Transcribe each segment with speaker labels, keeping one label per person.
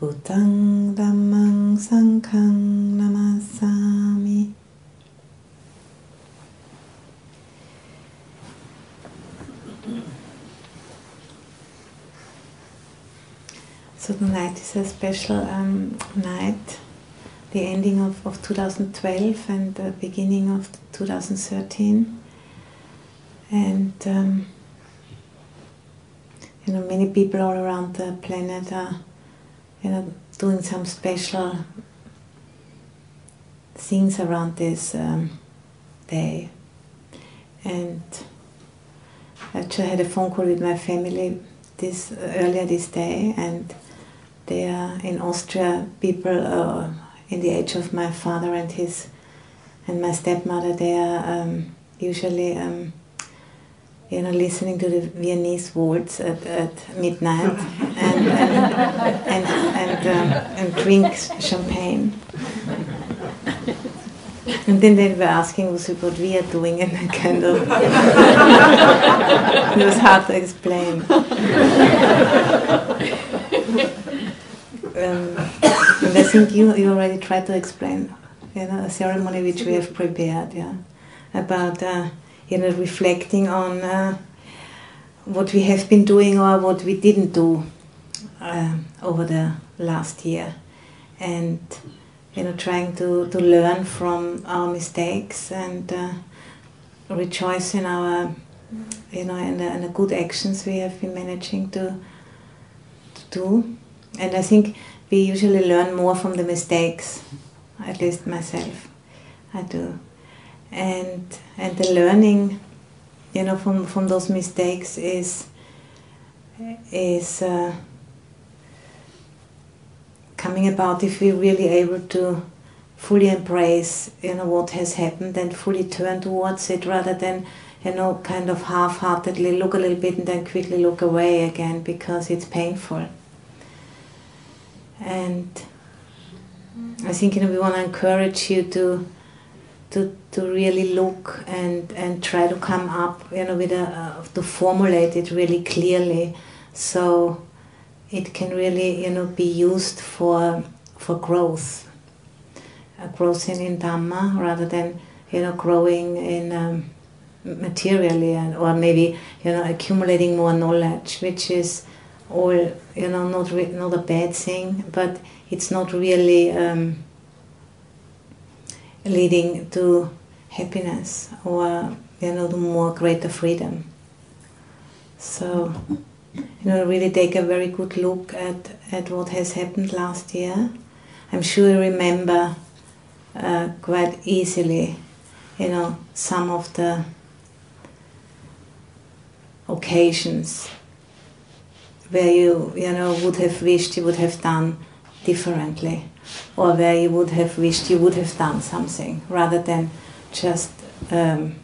Speaker 1: Buddhang Dhammang Sanghang Namasami. So tonight is a special um, night, the ending of, of 2012 and the beginning of 2013. And um, you know, many people all around the planet are you know, doing some special things around this um, day. And I actually, had a phone call with my family this earlier this day, and they are in Austria. People uh, in the age of my father and his and my stepmother. They are um, usually. Um, you know, listening to the Viennese waltz at, at midnight and, and, um, and drink champagne. And then they were asking also what we are doing, in the of it was hard to explain. Um, and I think you, you already tried to explain, you know, a ceremony which we have prepared, yeah, about. Uh, you know, reflecting on uh, what we have been doing or what we didn't do uh, over the last year, and you know, trying to, to learn from our mistakes and uh, rejoice in our, you know, in the, the good actions we have been managing to, to do. And I think we usually learn more from the mistakes, at least myself. I do and and the learning you know from from those mistakes is is uh, coming about if we're really able to fully embrace you know what has happened and fully turn towards it rather than you know kind of half-heartedly look a little bit and then quickly look away again because it's painful. And I think you know we want to encourage you to to, to really look and, and try to come up, you know, with a, uh, to formulate it really clearly. So it can really, you know, be used for, for growth, uh, growth in, in Dhamma rather than, you know, growing in um, materially and, or maybe, you know, accumulating more knowledge, which is all, you know, not, re- not a bad thing, but it's not really... Um, leading to happiness or you know more greater freedom. So you know really take a very good look at at what has happened last year i'm sure you remember uh, quite easily you know some of the occasions where you you know would have wished you would have done differently or where you would have wished you would have done something rather than just um,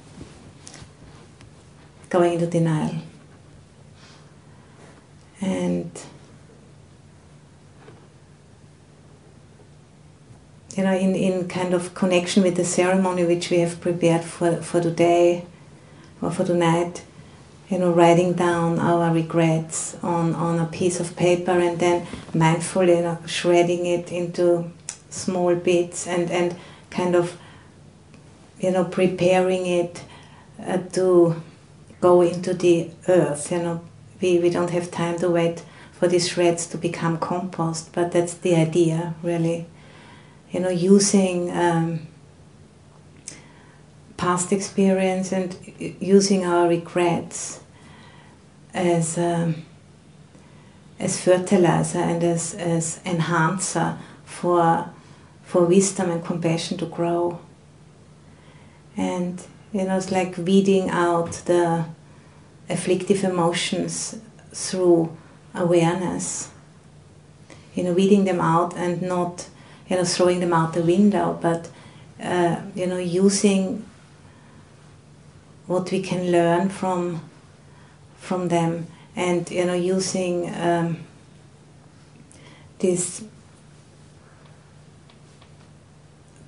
Speaker 1: going into denial. And you know, in, in kind of connection with the ceremony which we have prepared for, for today or for tonight, you know, writing down our regrets on, on a piece of paper and then mindfully you know, shredding it into small bits and, and kind of, you know, preparing it uh, to go into the earth. You know, we, we don't have time to wait for these shreds to become compost, but that's the idea, really. You know, using um, past experience and using our regrets as um, as fertilizer and as, as enhancer for for wisdom and compassion to grow. And you know, it's like weeding out the afflictive emotions through awareness. You know, weeding them out and not you know throwing them out the window, but uh, you know using what we can learn from from them, and you know using um, this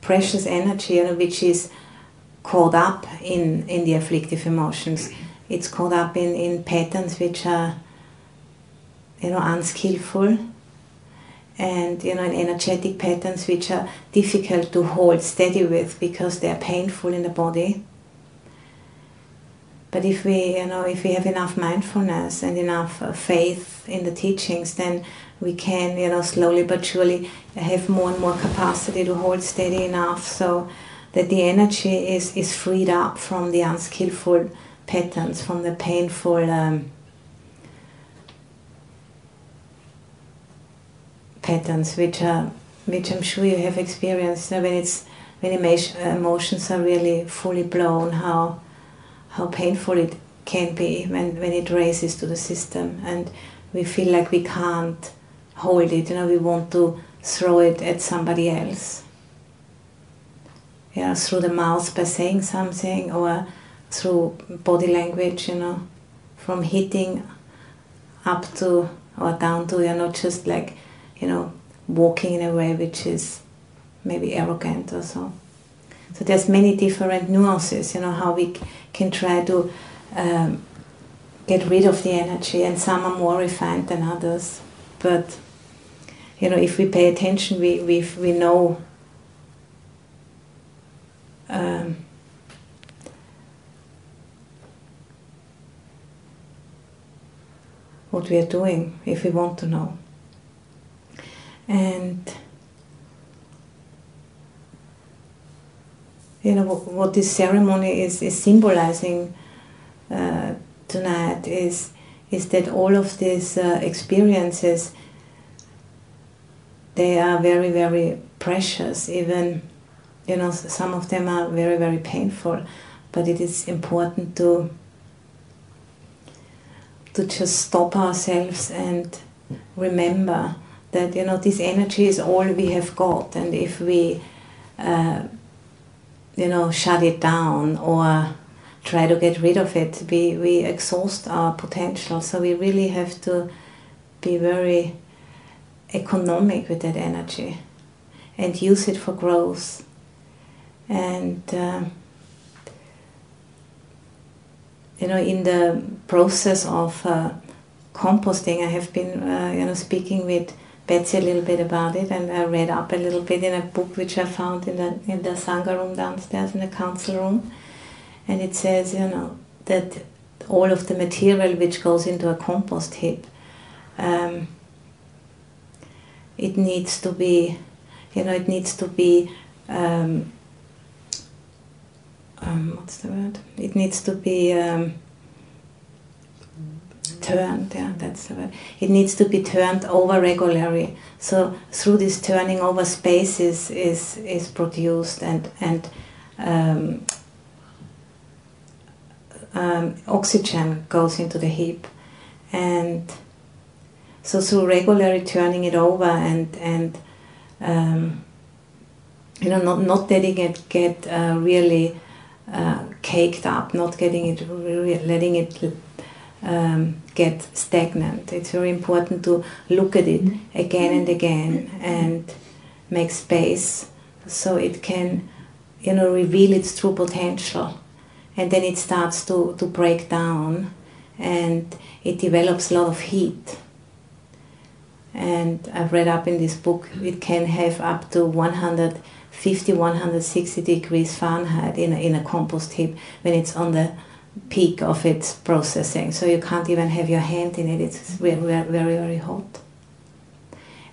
Speaker 1: precious energy, you know, which is caught up in in the afflictive emotions. It's caught up in in patterns which are you know unskillful and you know in energetic patterns which are difficult to hold steady with because they are painful in the body. But if we you know if we have enough mindfulness and enough uh, faith in the teachings then we can you know slowly but surely have more and more capacity to hold steady enough so that the energy is is freed up from the unskillful patterns from the painful um, patterns which are which I'm sure you have experienced when it's when emotions are really fully blown how how painful it can be when, when it races to the system. And we feel like we can't hold it you know we want to throw it at somebody else. Yeah through the mouth by saying something or through body language you know from hitting up to or down to you're not just like you know, walking in a way which is maybe arrogant or so. So there's many different nuances, you know, how we can try to um, get rid of the energy, and some are more refined than others. But you know, if we pay attention, we we we know. Um, what we are doing if we want to know. And you know what, this ceremony is, is symbolizing uh, tonight is is that all of these uh, experiences they are very very precious. Even you know some of them are very very painful but it is important to to just stop ourselves and remember that you know this energy is all we have got, and if we uh, you know shut it down or try to get rid of it, we we exhaust our potential. So we really have to be very economic with that energy and use it for growth and. Uh, you know, in the process of uh, composting, I have been, uh, you know, speaking with Betsy a little bit about it, and I read up a little bit in a book which I found in the in the sangha room downstairs in the council room, and it says, you know, that all of the material which goes into a compost heap, um, it needs to be, you know, it needs to be. Um, um, what's the word? It needs to be um, turned yeah that's the word. It needs to be turned over regularly. So through this turning over spaces is is produced and and um, um, oxygen goes into the heap. And so through regularly turning it over and and um, you know not not letting it get uh, really uh, caked up not getting it really letting it um, get stagnant. It's very important to look at it mm-hmm. again and again and make space so it can, you know, reveal its true potential. And then it starts to, to break down and it develops a lot of heat. And I've read up in this book, it can have up to 150, 160 degrees Fahrenheit in a, in a compost heap when it's on the peak of its processing. So you can't even have your hand in it. It's very, very, very hot.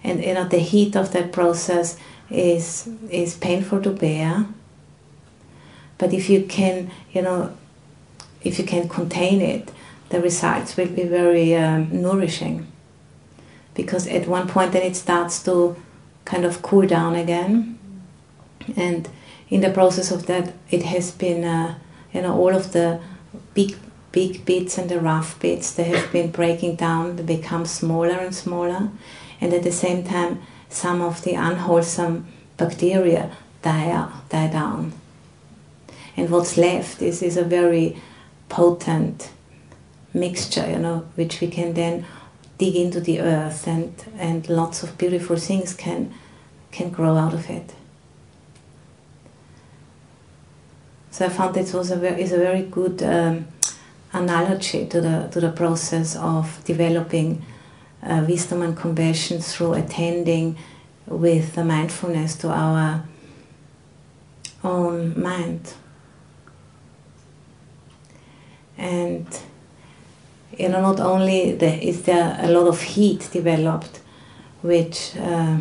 Speaker 1: And you know the heat of that process is is painful to bear. But if you can, you know, if you can contain it, the results will be very um, nourishing. Because at one point then it starts to kind of cool down again, and in the process of that, it has been, uh, you know, all of the big big bits and the rough bits they have been breaking down they become smaller and smaller and at the same time some of the unwholesome bacteria die, die down. And what's left is, is a very potent mixture, you know, which we can then dig into the earth and, and lots of beautiful things can, can grow out of it. So I found it was a very, is a very good um, analogy to the, to the process of developing uh, wisdom and compassion through attending with the mindfulness to our own mind. And you know, not only the, is there a lot of heat developed, which uh,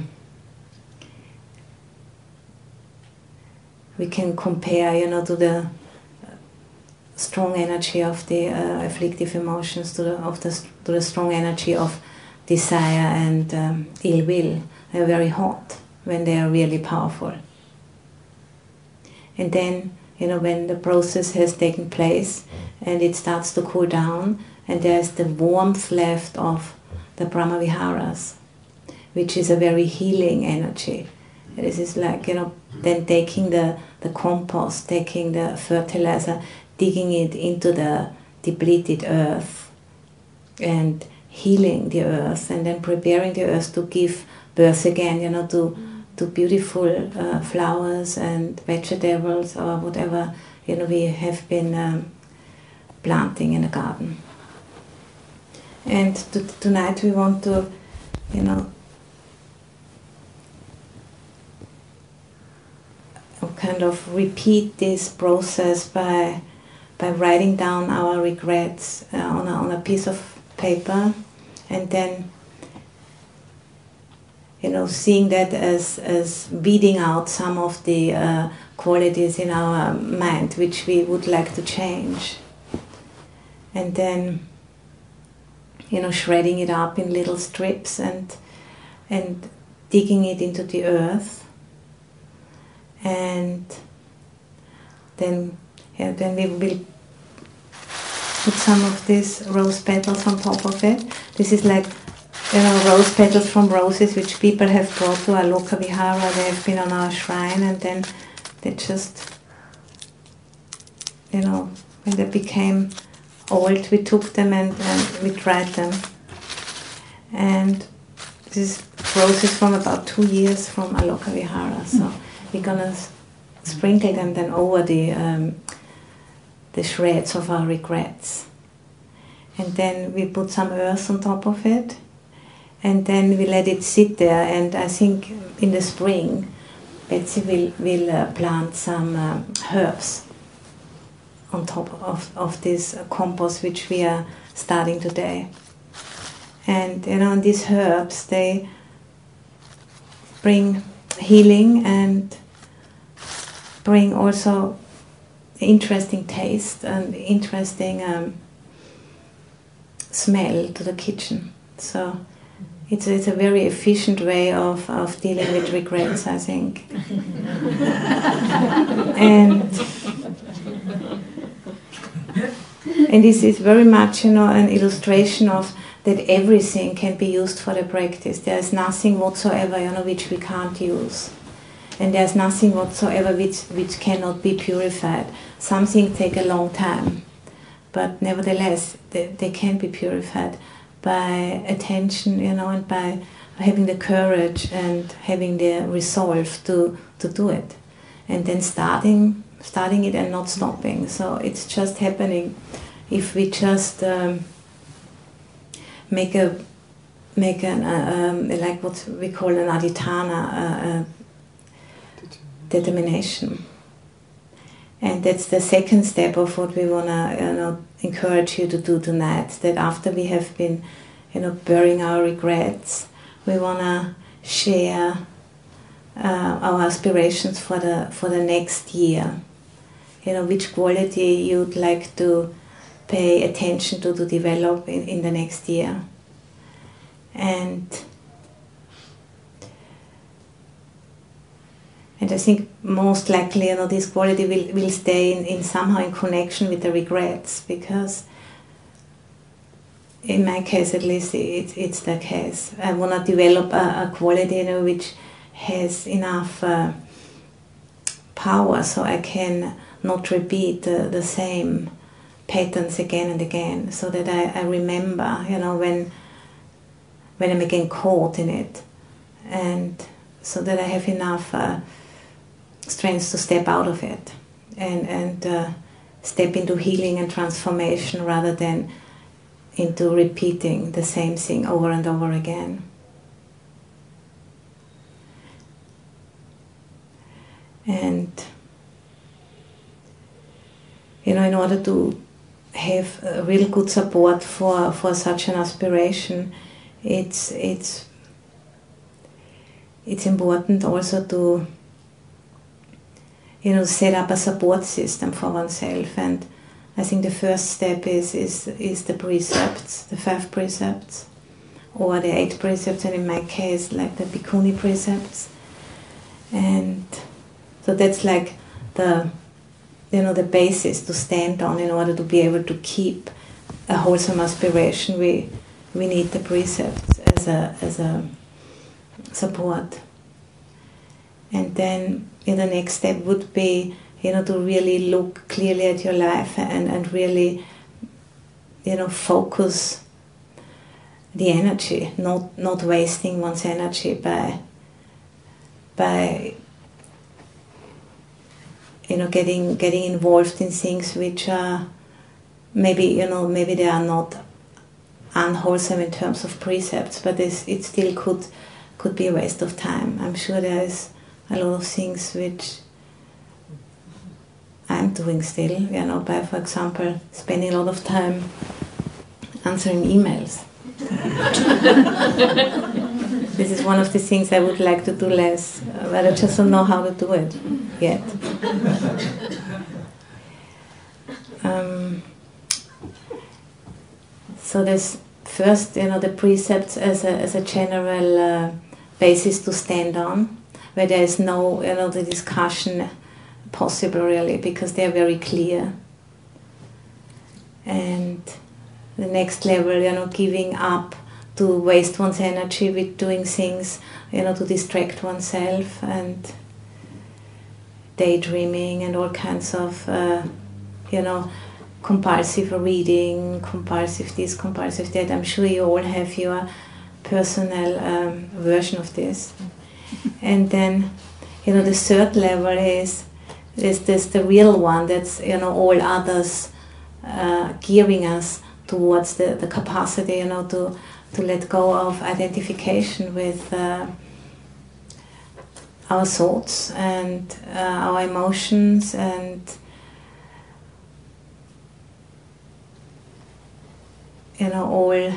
Speaker 1: we can compare, you know, to the strong energy of the uh, afflictive emotions, to the, of the, to the strong energy of desire and um, ill will. They're very hot when they are really powerful. And then, you know, when the process has taken place and it starts to cool down, and there's the warmth left of the Brahmaviharas, which is a very healing energy. This is like, you know, then taking the, the compost, taking the fertilizer, digging it into the depleted earth and healing the earth and then preparing the earth to give birth again, you know, to, to beautiful uh, flowers and vegetables or whatever, you know, we have been um, planting in the garden. And to, tonight we want to, you know, kind of repeat this process by by writing down our regrets uh, on, a, on a piece of paper and then you know seeing that as as weeding out some of the uh, qualities in our mind which we would like to change and then you know, shredding it up in little strips and and digging it into the earth. And then yeah, then we will put some of these rose petals on top of it. This is like you know rose petals from roses which people have brought to Aloka Vihara. They have been on our shrine and then they just you know when they became old, we took them and, and we dried them. And this process from about two years from Aloka Vihara. So we're gonna sprinkle them then over the um, the shreds of our regrets. And then we put some earth on top of it, and then we let it sit there. And I think in the spring, Betsy will will uh, plant some uh, herbs on top of, of this compost which we are starting today. And you know, these herbs they bring healing and bring also interesting taste and interesting um, smell to the kitchen. So it's a, it's a very efficient way of, of dealing with regrets, I think. and and this is very much, you know, an illustration of that everything can be used for the practice. There is nothing whatsoever, you know, which we can't use. And there's nothing whatsoever which, which cannot be purified. Some things take a long time, but nevertheless, they, they can be purified by attention, you know, and by having the courage and having the resolve to, to do it. And then starting starting it and not stopping. So it's just happening if we just um, make a make an uh, um, like what we call an adhitthana, uh, uh, determination. And that's the second step of what we want to you know, encourage you to do tonight. That after we have been, you know, burying our regrets, we want to share uh, our aspirations for the for the next year you know which quality you'd like to pay attention to to develop in, in the next year and and I think most likely you know this quality will, will stay in, in somehow in connection with the regrets because in my case at least, it, it's the case. I want to develop a, a, quality you know, which has enough uh, power so I can not repeat the, the same patterns again and again so that I, I remember, you know, when when I'm again caught in it and so that I have enough uh, strength to step out of it and, and uh, step into healing and transformation rather than into repeating the same thing over and over again. And you know, in order to have a real good support for, for such an aspiration, it's it's it's important also to you know set up a support system for oneself. And I think the first step is is is the precepts, the five precepts, or the eight precepts, and in my case, like the Bhikkhuni precepts, and so that's like the you know the basis to stand on in order to be able to keep a wholesome aspiration. We we need the precepts as a as a support, and then in the next step would be you know to really look clearly at your life and and really you know focus the energy not not wasting one's energy by by you know getting getting involved in things which are maybe you know maybe they are not unwholesome in terms of precepts but it's, it still could could be a waste of time. I'm sure there is a lot of things which I'm doing still, you know, by, for example, spending a lot of time answering emails. this is one of the things I would like to do less, but I just don't know how to do it yet. Um, so there's first, you know, the precepts as a, as a general uh, basis to stand on, where there is no, you know, the discussion possible really because they're very clear. And the next level you know giving up to waste one's energy with doing things you know to distract oneself and daydreaming and all kinds of uh, you know compulsive reading compulsive this compulsive that. I'm sure you all have your personal um, version of this and then you know the third level is is this the real one that's you know all others uh, gearing us towards the, the capacity you know to to let go of identification with uh, our thoughts and uh, our emotions and you know all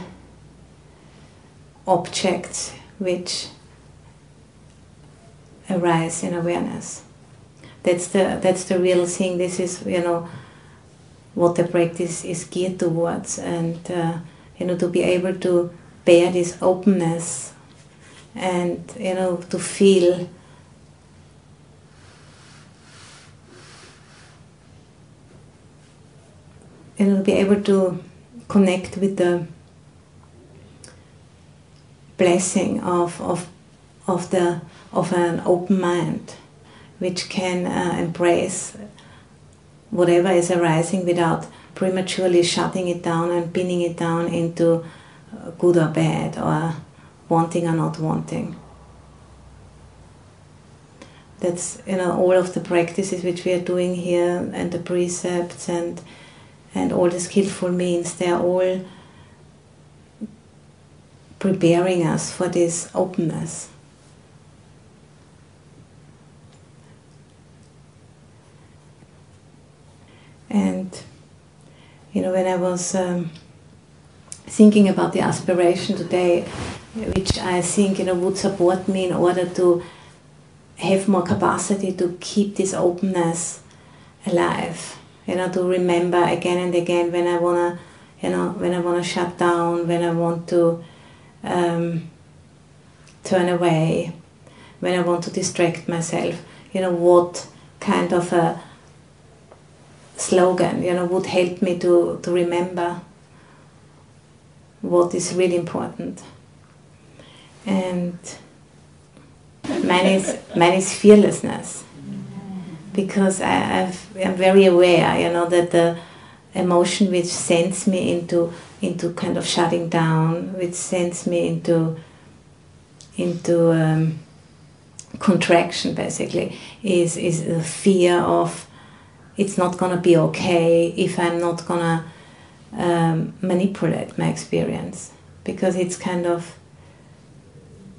Speaker 1: objects which arise in awareness that's the that's the real thing. This is you know what the practice is geared towards, and uh, you know to be able to bear this openness, and you know to feel. You know, be able to connect with the blessing of, of, of, the, of an open mind which can uh, embrace whatever is arising without prematurely shutting it down and pinning it down into uh, good or bad or wanting or not wanting. That's you know all of the practices which we are doing here and the precepts and and all the skillful means they are all preparing us for this openness. And you know, when I was um, thinking about the aspiration today, which I think you know would support me in order to have more capacity to keep this openness alive. You know, to remember again and again when I wanna, you know, when I wanna shut down, when I want to um, turn away, when I want to distract myself. You know, what kind of a slogan, you know, would help me to, to remember what is really important. And mine is, mine is fearlessness. Because I, I've, I'm very aware, you know, that the emotion which sends me into into kind of shutting down, which sends me into into um, contraction basically, is is the fear of it's not gonna be okay if I'm not gonna um, manipulate my experience because it's kind of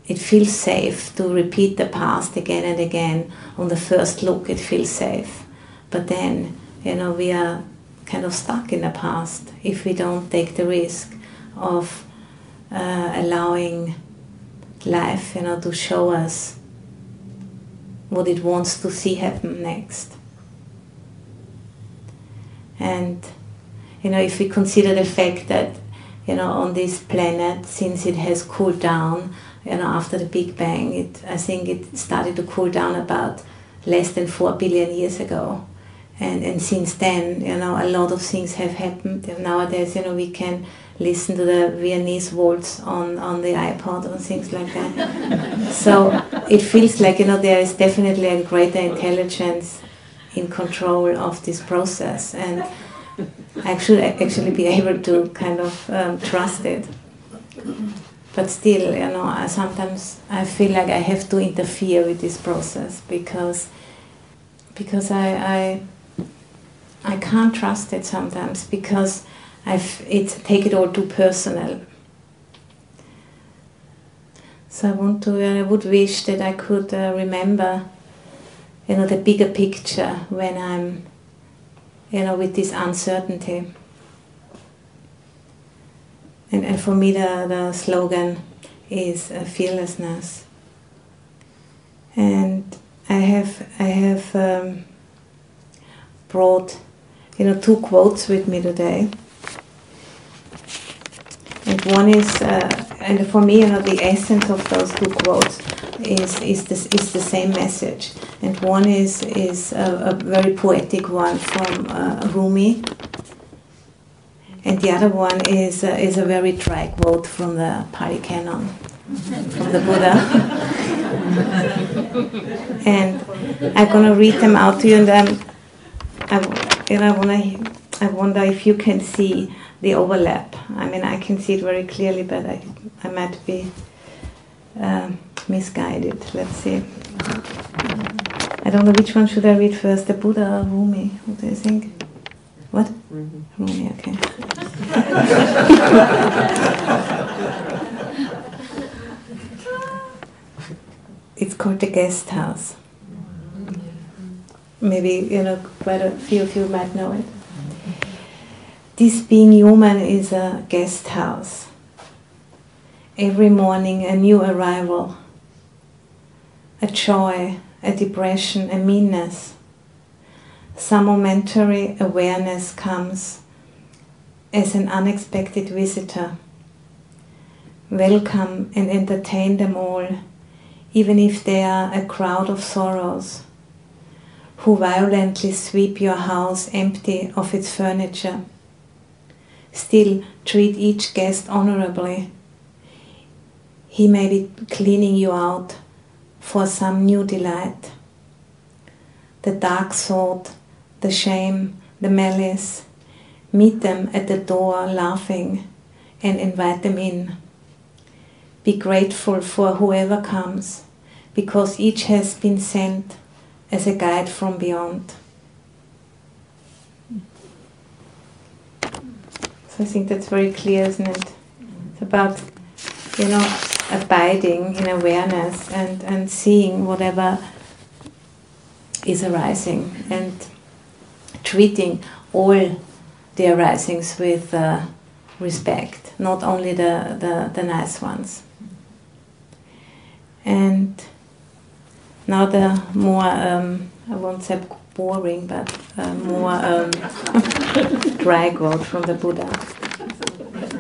Speaker 1: it feels safe to repeat the past again and again. On the first look, it feels safe, but then you know we are kind of stuck in the past if we don't take the risk of uh, allowing life, you know, to show us what it wants to see happen next. And you know, if we consider the fact that you know on this planet, since it has cooled down, you know, after the Big Bang, it I think it started to cool down about less than four billion years ago. And and since then you know a lot of things have happened. Nowadays you know we can listen to the Viennese waltz on on the iPod and things like that. So it feels like you know there is definitely a greater intelligence in control of this process and I should actually be able to kind of um, trust it but still you know I sometimes I feel like I have to interfere with this process because because I, I I can't trust it sometimes because I've it take it all too personal. So I want to. I would wish that I could uh, remember, you know, the bigger picture when I'm, you know, with this uncertainty. And, and for me, the, the slogan is uh, fearlessness. And I have I have um, brought you know, two quotes with me today. And one is, uh, and for me, you know, the essence of those two quotes is is this is the same message. And one is is a, a very poetic one from uh, Rumi, and the other one is uh, is a very dry quote from the Pali Canon, from the Buddha. and I'm gonna read them out to you, and then I and I wanna, I wonder if you can see the overlap. I mean, I can see it very clearly, but I, I might be um, misguided. Let's see. I don't know which one should I read first, the Buddha or Rumi? What do you think? What? Mm-hmm. Rumi, okay. it's called the guest house maybe you know quite a few of you might know it. This being human is a guest house. Every morning a new arrival, a joy, a depression, a meanness. Some momentary awareness comes as an unexpected visitor. Welcome and entertain them all, even if they are a crowd of sorrows who violently sweep your house empty of its furniture. Still, treat each guest honorably. He may be cleaning you out for some new delight. The dark thought, the shame, the malice, meet them at the door laughing and invite them in. Be grateful for whoever comes because each has been sent as a guide from beyond. So I think that's very clear, isn't it? It's about, you know, abiding in awareness and, and seeing whatever is arising and treating all the arisings with uh, respect, not only the, the, the nice ones. And now the more, um, I won't say boring, but uh, more um, dry quote from the Buddha.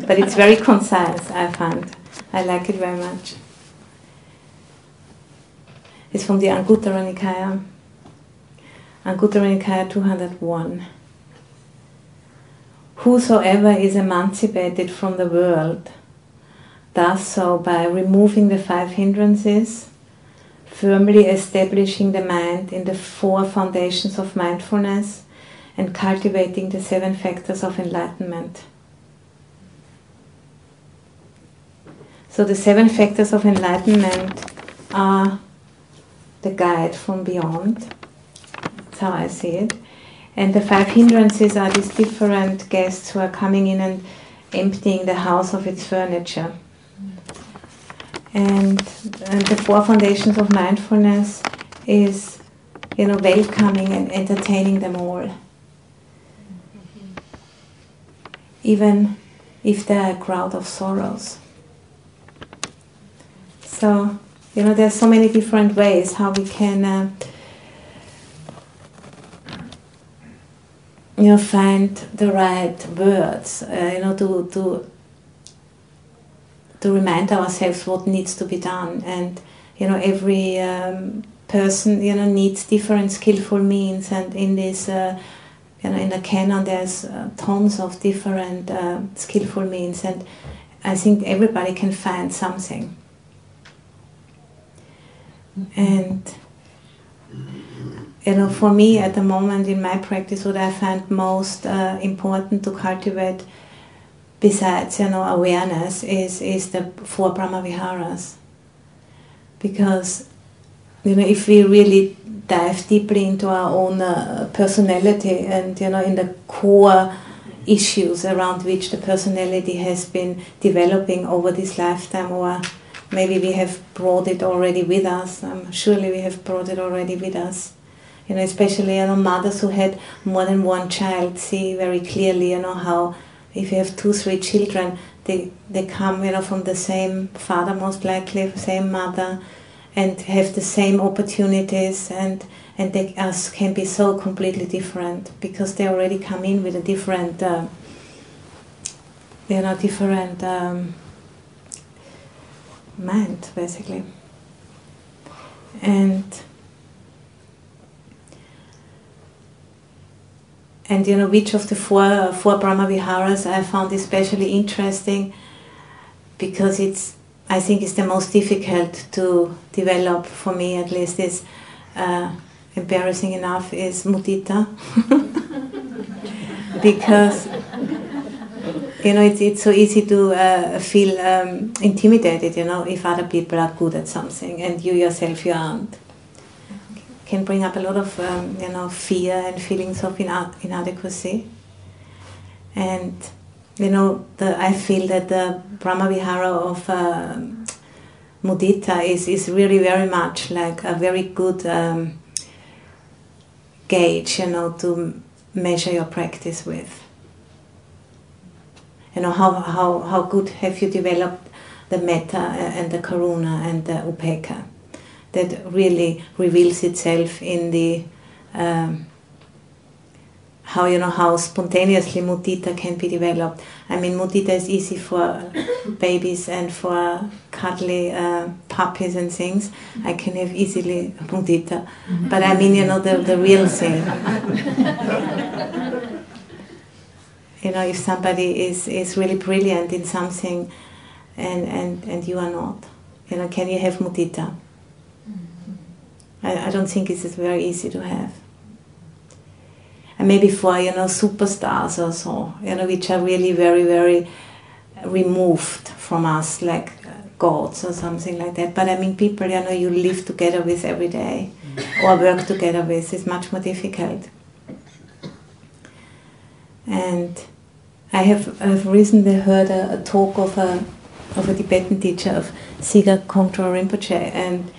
Speaker 1: But it's very concise, I find. I like it very much. It's from the Anguttara Nikaya. Anguttara Nikaya 201. whosoever is emancipated from the world does so by removing the five hindrances, firmly establishing the mind in the four foundations of mindfulness, and cultivating the seven factors of enlightenment. So, the seven factors of enlightenment are the guide from beyond. That's how I see it. And the five hindrances are these different guests who are coming in and emptying the house of its furniture. And, and the four foundations of mindfulness is, you know, welcoming and entertaining them all. Even if they're a crowd of sorrows. So, you know, there's so many different ways how we can, uh, you know, find the right words, uh, you know, to, to, to remind ourselves what needs to be done. And, you know, every um, person, you know, needs different skillful means. And in this, uh, you know, in the canon, there's uh, tons of different uh, skillful means. And I think everybody can find something. And you know, for me at the moment in my practice, what I find most uh, important to cultivate, besides you know awareness, is is the four Brahma Viharas. Because you know, if we really dive deeply into our own uh, personality and you know in the core issues around which the personality has been developing over this lifetime or maybe we have brought it already with us. Um, surely we have brought it already with us. You know, especially you know mothers who had more than one child see very clearly. You know how if you have two, three children, they they come you know from the same father most likely, same mother, and have the same opportunities and and they as can be so completely different because they already come in with a different. Uh, are not different. Um, mind, basically. And and you know which of the four four Brahma Viharas I found especially interesting because it's I think it's the most difficult to develop for me at least is uh, embarrassing enough is mudita because you know, it's, it's so easy to uh, feel um, intimidated, you know, if other people are good at something and you yourself you aren't. Can bring up a lot of, um, you know, fear and feelings of inadequacy. And, you know, the, I feel that the Brahma Vihara of uh, Mudita is, is really very much like a very good um, gauge, you know, to measure your practice with you know, how, how, how good have you developed the metta and the karuna and the upekkha that really reveals itself in the um, how you know how spontaneously mudita can be developed. I mean, mudita is easy for babies and for cuddly uh, puppies and things. I can have easily mudita, but I mean, you know, the the real thing. you know if somebody is, is really brilliant in something and, and, and you are not you know can you have mudita mm-hmm. I, I don't think it's very easy to have and maybe for you know superstars or so you know which are really very very removed from us like gods or something like that but i mean people you know you live together with every day mm-hmm. or work together with is much more difficult and I have I've recently heard a, a talk of a of a Tibetan teacher of Dzigar Kongtrul Rinpoche, and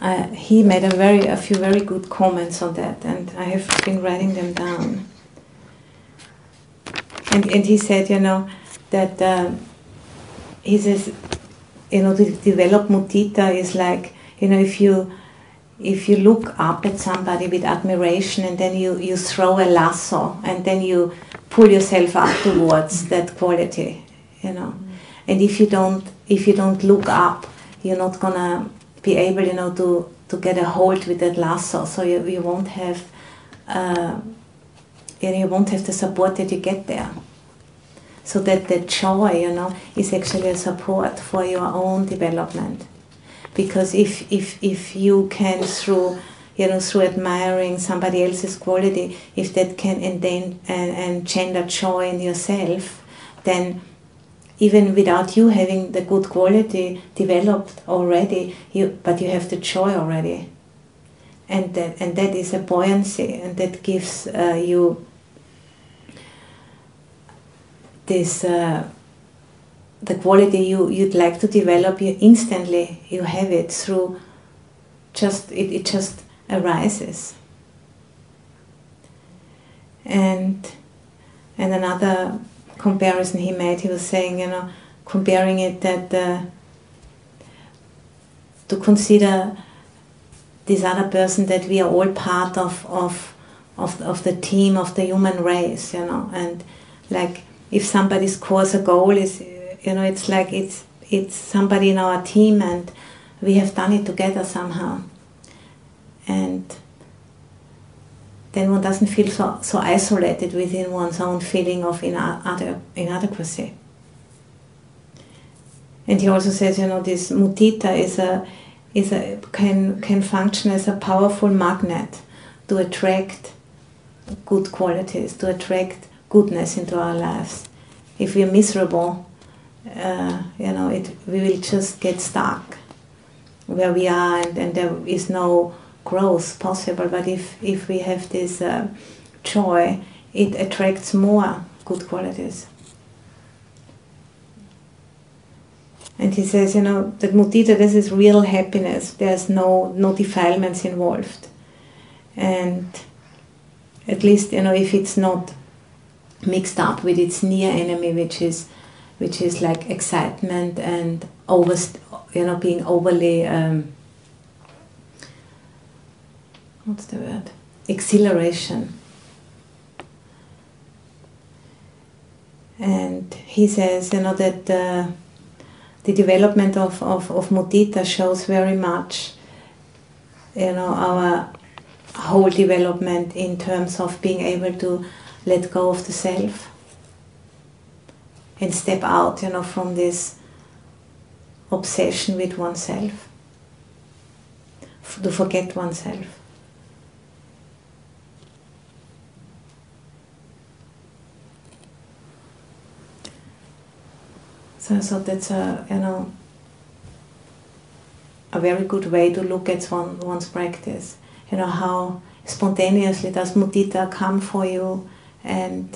Speaker 1: uh, he made a very a few very good comments on that, and I have been writing them down. And and he said, you know, that uh, he says, you know, to develop mudita is like, you know, if you if you look up at somebody with admiration and then you, you throw a lasso and then you pull yourself up towards that quality you know. And if you don't if you don't look up you're not gonna be able you know to to get a hold with that lasso. So you, you won't have uh, you, know, you won't have the support that you get there. So that the joy, you know, is actually a support for your own development. Because if if if you can through you know through admiring somebody else's quality, if that can and, and gender joy in yourself, then even without you having the good quality developed already, you but you have the joy already. And that, and that is a buoyancy, and that gives uh, you this uh, the quality you you'd like to develop you instantly you have it through just it, it just arises. And and another comparison he made he was saying you know comparing it that uh, to consider this other person that we are all part of of of, of the team of the human race you know and like if somebody scores a goal is you know it's like it's it's somebody in our team and we have done it together somehow and then one doesn't feel so, so isolated within one's own feeling of inadequacy. And he also says, you know, this mudita is a, is a, can, can function as a powerful magnet to attract good qualities, to attract goodness into our lives. If we're miserable, uh, you know, it, we will just get stuck where we are and, and there is no growth possible. But if, if we have this uh, joy, it attracts more good qualities. And he says, you know, that mudita, this is real happiness. There's no, no defilements involved. And at least, you know, if it's not mixed up with its near enemy, which is which is like excitement and over, you know, being overly um, what's the word? Exhilaration. And he says, you know, that uh, the development of, of, of mudita shows very much, you know, our whole development in terms of being able to let go of the self and step out, you know, from this obsession with oneself, to forget oneself. So, so that's a you know a very good way to look at one, one's practice. You know how spontaneously does mudita come for you and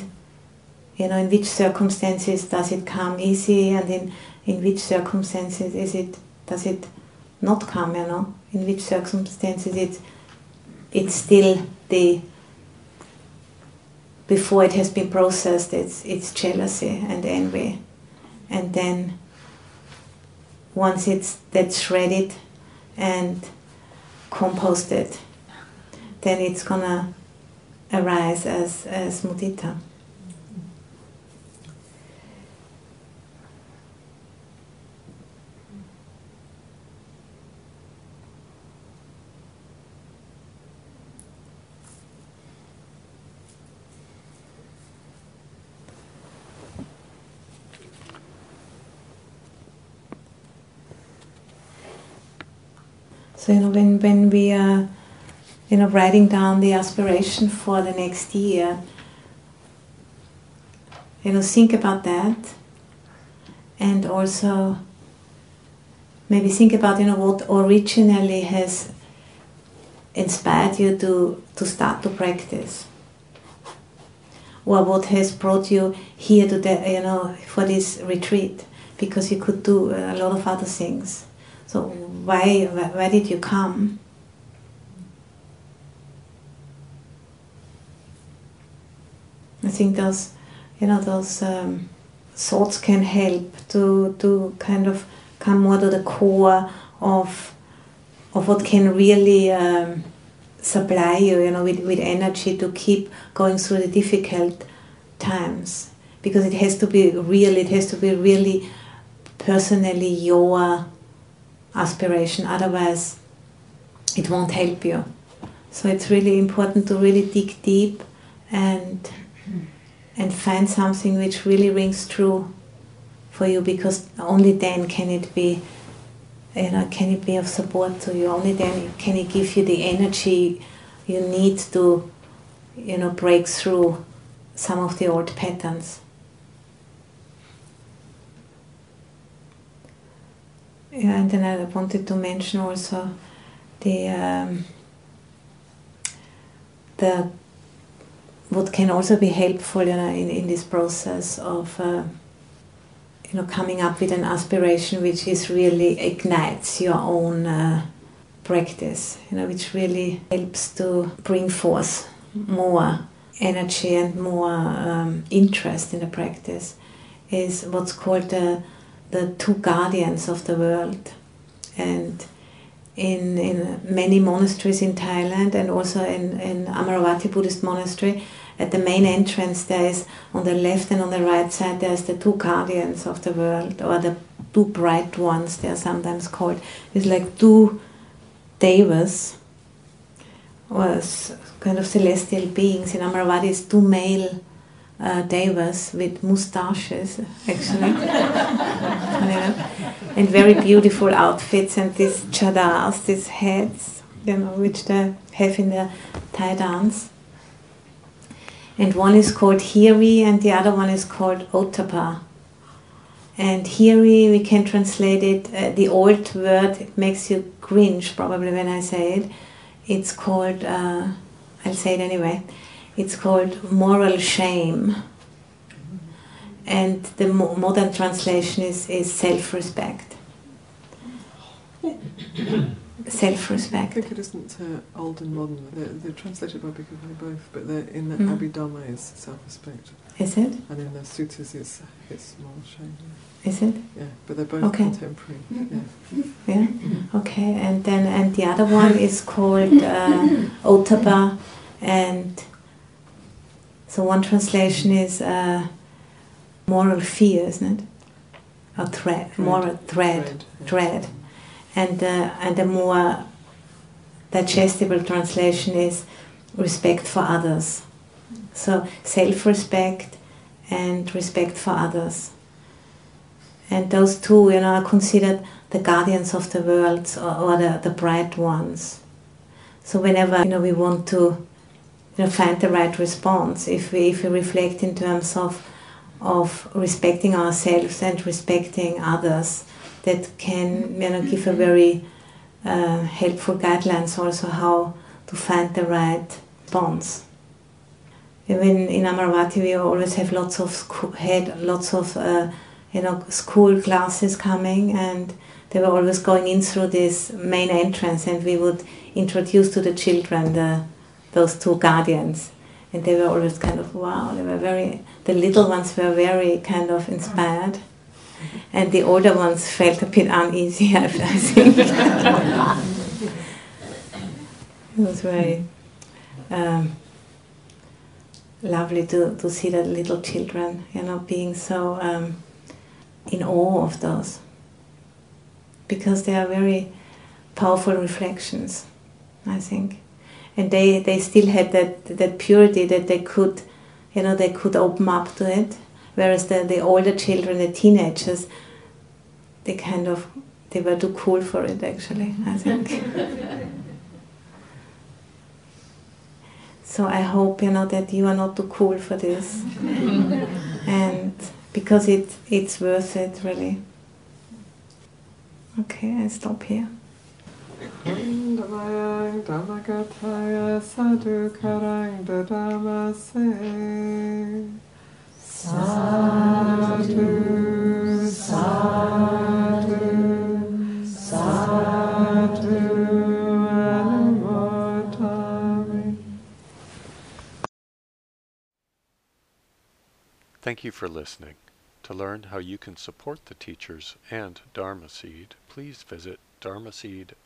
Speaker 1: you know in which circumstances does it come easy and in in which circumstances is it does it not come you know in which circumstances it it's still the before it has been processed it's it's jealousy and envy and then once it's that's shredded and composted then it's gonna arise as, as mudita. So you know when when we are you know, writing down the aspiration for the next year. You know, think about that, and also maybe think about you know what originally has inspired you to to start to practice, or what has brought you here to the you know for this retreat, because you could do a lot of other things. So why why did you come? I think those, you know, those um, thoughts can help to to kind of come more to the core of of what can really um, supply you, you know, with, with energy to keep going through the difficult times. Because it has to be real, it has to be really personally your aspiration, otherwise, it won't help you. So it's really important to really dig deep and and find something which really rings true for you because only then can it be you know can it be of support to you only then can it give you the energy you need to you know break through some of the old patterns and then i wanted to mention also the um, the what can also be helpful you know, in, in this process of uh, you know coming up with an aspiration which is really ignites your own uh, practice you know which really helps to bring forth more energy and more um, interest in the practice is what's called the, the two guardians of the world and in, in many monasteries in Thailand and also in, in Amaravati Buddhist monastery. At the main entrance, there is on the left and on the right side, there's the two guardians of the world, or the two bright ones, they are sometimes called. It's like two devas, or kind of celestial beings. In Amaravati, it's two male uh, devas with mustaches, actually, and very beautiful outfits and these chadars, these heads, you know, which they have in the Thai dance. And one is called Hiri and the other one is called Ottappa. And Hiri, we can translate it, uh, the old word, it makes you cringe probably when I say it. It's called, uh, I'll say it anyway it's called Moral Shame. And the mo- modern translation is, is self respect. self respect.
Speaker 2: I think it isn't uh, old and modern. They're, they're translated by Bhikkhu Bodhi, but in the mm. Abhidhamma is self respect.
Speaker 1: Is it?
Speaker 2: And in the suttas it's, it's moral shame.
Speaker 1: Is it?
Speaker 2: Yeah, but they're both okay. contemporary. Yeah.
Speaker 1: yeah. Okay, and then and the other one is called uh, Ottappa, and so one translation is uh, moral fear, isn't it? Or threat, moral threat, dread. And, uh, and the more digestible translation is respect for others. So self-respect and respect for others. And those two, you know, are considered the guardians of the world or, or the, the bright ones. So whenever you know we want to you know, find the right response. If we, if we reflect in terms of, of respecting ourselves and respecting others, that can you know, give a very uh, helpful guidelines also how to find the right response. Even in Amaravati, we always have lots of school, had lots of uh, you know school classes coming, and they were always going in through this main entrance, and we would introduce to the children the those two guardians. And they were always kind of wow, they were very, the little ones were very kind of inspired. And the older ones felt a bit uneasy, I think. it was very um, lovely to, to see the little children, you know, being so um, in awe of those. Because they are very powerful reflections, I think and they, they still had that, that purity that they could, you know, they could open up to it. Whereas the, the older children, the teenagers, they kind of, they were too cool for it actually, I think. so I hope, you know, that you are not too cool for this. and because it, it's worth it really. Okay, I stop here. Dadamase. Sadhu, Sadhu, Sadhu Thank you for listening. To learn how you can support the teachers and Dharma Seed, please visit dharmaseed.org